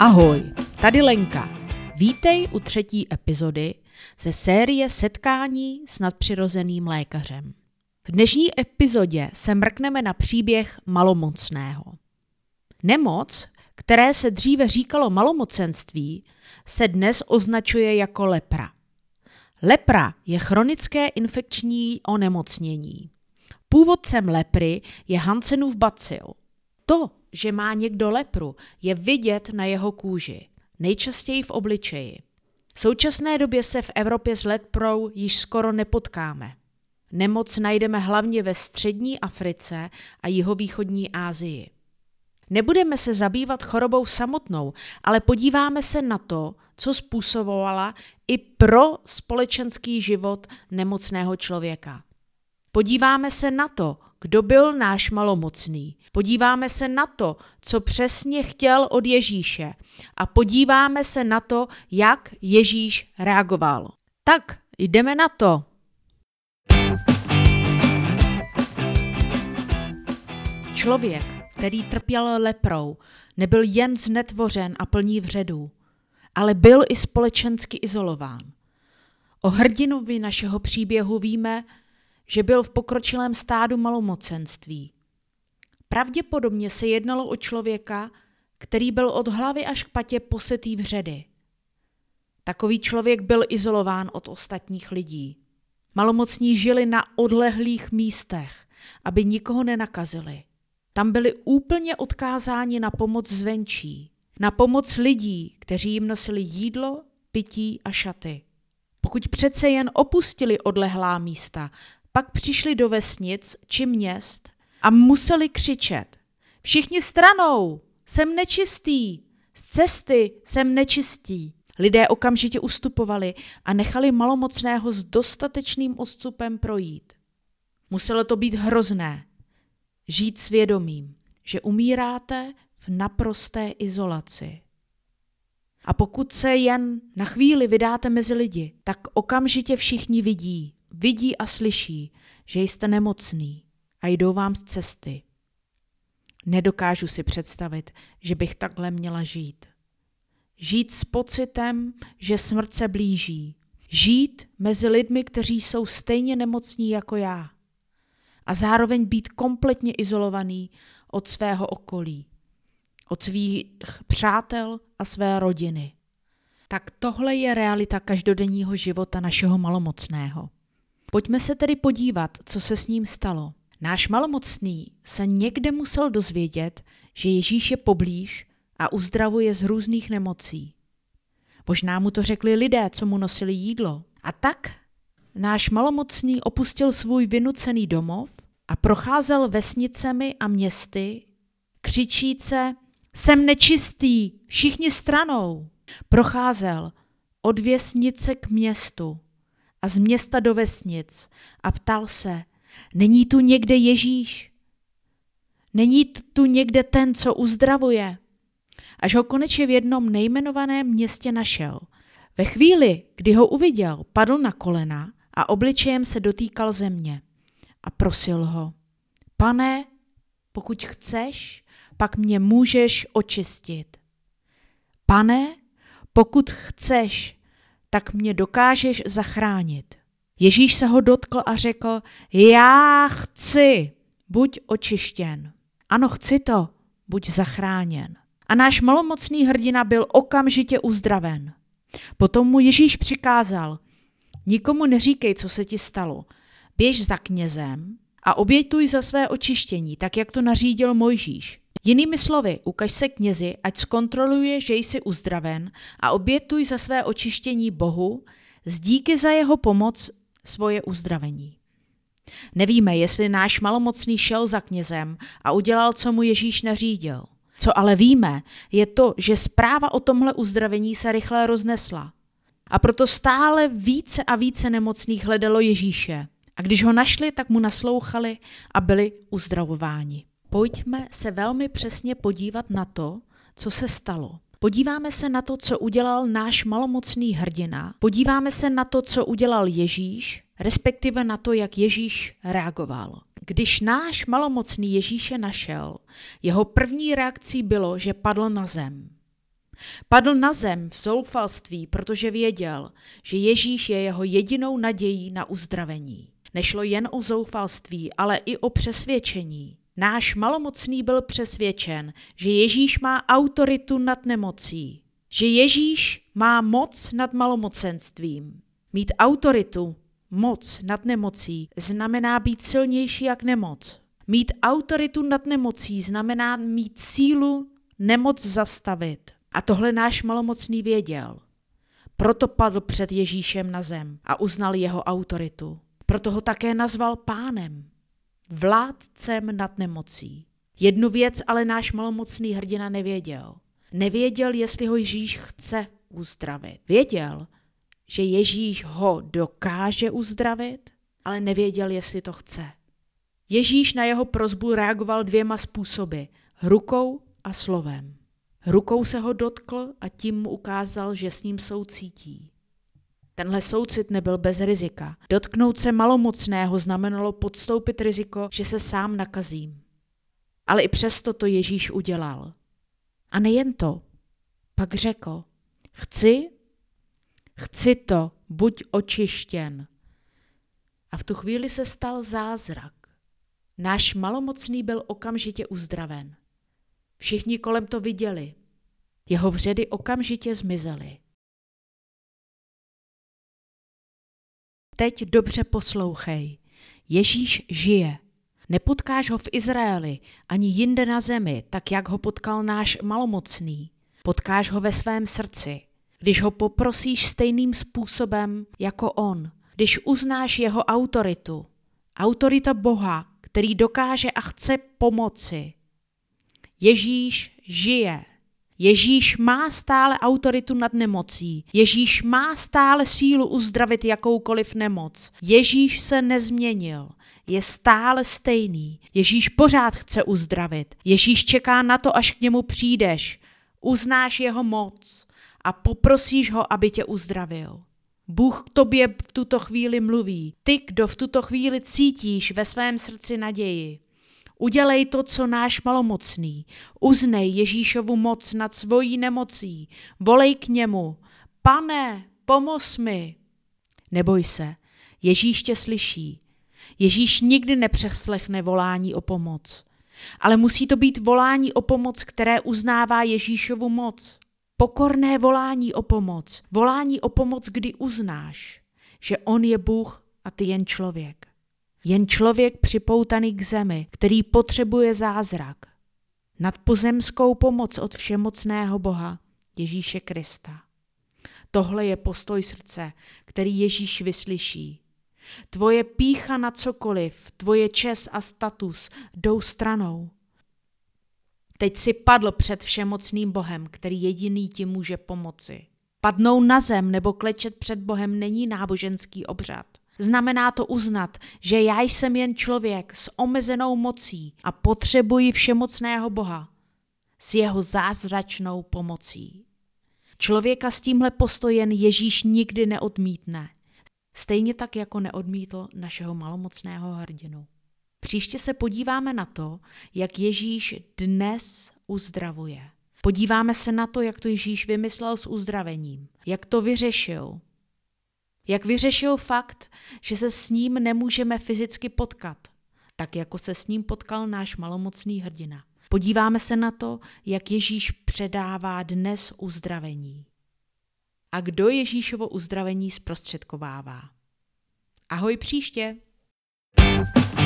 Ahoj, tady Lenka. Vítej u třetí epizody ze série Setkání s nadpřirozeným lékařem. V dnešní epizodě se mrkneme na příběh malomocného. Nemoc, které se dříve říkalo malomocenství, se dnes označuje jako lepra. Lepra je chronické infekční onemocnění. Původcem lepry je Hansenův bacil. To, že má někdo lepru, je vidět na jeho kůži, nejčastěji v obličeji. V současné době se v Evropě s leprou již skoro nepotkáme. Nemoc najdeme hlavně ve střední Africe a jihovýchodní Asii. Nebudeme se zabývat chorobou samotnou, ale podíváme se na to, co způsobovala i pro společenský život nemocného člověka. Podíváme se na to, kdo byl náš malomocný. Podíváme se na to, co přesně chtěl od Ježíše. A podíváme se na to, jak Ježíš reagoval. Tak, jdeme na to. Člověk, který trpěl leprou, nebyl jen znetvořen a plný vředů, ale byl i společensky izolován. O hrdinovi našeho příběhu víme, že byl v pokročilém stádu malomocenství. Pravděpodobně se jednalo o člověka, který byl od hlavy až k patě posetý vředy. Takový člověk byl izolován od ostatních lidí. Malomocní žili na odlehlých místech, aby nikoho nenakazili. Tam byli úplně odkázáni na pomoc zvenčí, na pomoc lidí, kteří jim nosili jídlo, pití a šaty. Pokud přece jen opustili odlehlá místa, pak přišli do vesnic či měst a museli křičet. Všichni stranou, jsem nečistý, z cesty jsem nečistý. Lidé okamžitě ustupovali a nechali malomocného s dostatečným odstupem projít. Muselo to být hrozné. Žít svědomím, že umíráte v naprosté izolaci. A pokud se jen na chvíli vydáte mezi lidi, tak okamžitě všichni vidí, vidí a slyší, že jste nemocný a jdou vám z cesty. Nedokážu si představit, že bych takhle měla žít. Žít s pocitem, že smrt se blíží. Žít mezi lidmi, kteří jsou stejně nemocní jako já. A zároveň být kompletně izolovaný od svého okolí, od svých přátel a své rodiny. Tak tohle je realita každodenního života našeho malomocného. Pojďme se tedy podívat, co se s ním stalo. Náš malomocný se někde musel dozvědět, že Ježíš je poblíž a uzdravuje z různých nemocí. Možná mu to řekli lidé, co mu nosili jídlo. A tak náš malomocný opustil svůj vynucený domov a procházel vesnicemi a městy, křičíce, jsem nečistý, všichni stranou. Procházel od věsnice k městu a z města do vesnic a ptal se, není tu někde Ježíš? Není tu někde ten, co uzdravuje? Až ho konečně v jednom nejmenovaném městě našel. Ve chvíli, kdy ho uviděl, padl na kolena a obličejem se dotýkal země a prosil ho, pane, pokud chceš, pak mě můžeš očistit. Pane, pokud chceš, tak mě dokážeš zachránit. Ježíš se ho dotkl a řekl, já chci, buď očištěn. Ano, chci to, buď zachráněn. A náš malomocný hrdina byl okamžitě uzdraven. Potom mu Ježíš přikázal, nikomu neříkej, co se ti stalo. Běž za knězem a obětuj za své očištění, tak jak to nařídil Mojžíš. Jinými slovy, ukaž se knězi, ať zkontroluje, že jsi uzdraven a obětuj za své očištění Bohu, z díky za jeho pomoc svoje uzdravení. Nevíme, jestli náš malomocný šel za knězem a udělal, co mu Ježíš nařídil. Co ale víme, je to, že zpráva o tomhle uzdravení se rychle roznesla. A proto stále více a více nemocných hledalo Ježíše. A když ho našli, tak mu naslouchali a byli uzdravováni. Pojďme se velmi přesně podívat na to, co se stalo. Podíváme se na to, co udělal náš malomocný hrdina, podíváme se na to, co udělal Ježíš, respektive na to, jak Ježíš reagoval. Když náš malomocný Ježíše našel, jeho první reakcí bylo, že padl na zem. Padl na zem v zoufalství, protože věděl, že Ježíš je jeho jedinou nadějí na uzdravení. Nešlo jen o zoufalství, ale i o přesvědčení. Náš malomocný byl přesvědčen, že Ježíš má autoritu nad nemocí, že Ježíš má moc nad malomocenstvím. Mít autoritu, moc nad nemocí znamená být silnější jak nemoc. Mít autoritu nad nemocí znamená mít sílu nemoc zastavit. A tohle náš malomocný věděl. Proto padl před Ježíšem na zem a uznal jeho autoritu. Proto ho také nazval pánem, vládcem nad nemocí. Jednu věc ale náš malomocný hrdina nevěděl. Nevěděl, jestli ho Ježíš chce uzdravit. Věděl, že Ježíš ho dokáže uzdravit, ale nevěděl, jestli to chce. Ježíš na jeho prozbu reagoval dvěma způsoby, rukou a slovem. Rukou se ho dotkl a tím mu ukázal, že s ním soucítí. Tenhle soucit nebyl bez rizika. Dotknout se malomocného znamenalo podstoupit riziko, že se sám nakazím. Ale i přesto to Ježíš udělal. A nejen to, pak řekl, chci, chci to, buď očištěn. A v tu chvíli se stal zázrak. Náš malomocný byl okamžitě uzdraven. Všichni kolem to viděli. Jeho vředy okamžitě zmizely. Teď dobře poslouchej. Ježíš žije. Nepotkáš ho v Izraeli ani jinde na zemi, tak jak ho potkal náš malomocný. Potkáš ho ve svém srdci. Když ho poprosíš stejným způsobem jako on, když uznáš jeho autoritu, autorita Boha, který dokáže a chce pomoci. Ježíš žije. Ježíš má stále autoritu nad nemocí. Ježíš má stále sílu uzdravit jakoukoliv nemoc. Ježíš se nezměnil. Je stále stejný. Ježíš pořád chce uzdravit. Ježíš čeká na to, až k němu přijdeš. Uznáš jeho moc a poprosíš ho, aby tě uzdravil. Bůh k tobě v tuto chvíli mluví. Ty, kdo v tuto chvíli cítíš ve svém srdci naději, Udělej to, co náš malomocný. Uznej Ježíšovu moc nad svojí nemocí. Volej k němu. Pane, pomoz mi. Neboj se, Ježíš tě slyší. Ježíš nikdy nepřeslechne volání o pomoc. Ale musí to být volání o pomoc, které uznává Ježíšovu moc. Pokorné volání o pomoc. Volání o pomoc, kdy uznáš, že On je Bůh a ty jen člověk. Jen člověk připoutaný k zemi, který potřebuje zázrak. Nadpozemskou pomoc od všemocného Boha, Ježíše Krista. Tohle je postoj srdce, který Ježíš vyslyší. Tvoje pícha na cokoliv, tvoje čes a status jdou stranou. Teď si padl před všemocným Bohem, který jediný ti může pomoci. Padnou na zem nebo klečet před Bohem není náboženský obřad. Znamená to uznat, že já jsem jen člověk s omezenou mocí a potřebuji všemocného Boha s jeho zázračnou pomocí. Člověka s tímhle postojem Ježíš nikdy neodmítne. Stejně tak, jako neodmítl našeho malomocného hrdinu. Příště se podíváme na to, jak Ježíš dnes uzdravuje. Podíváme se na to, jak to Ježíš vymyslel s uzdravením, jak to vyřešil, jak vyřešil fakt, že se s ním nemůžeme fyzicky potkat, tak jako se s ním potkal náš malomocný hrdina. Podíváme se na to, jak Ježíš předává dnes uzdravení. A kdo Ježíšovo uzdravení zprostředkovává. Ahoj příště! thank you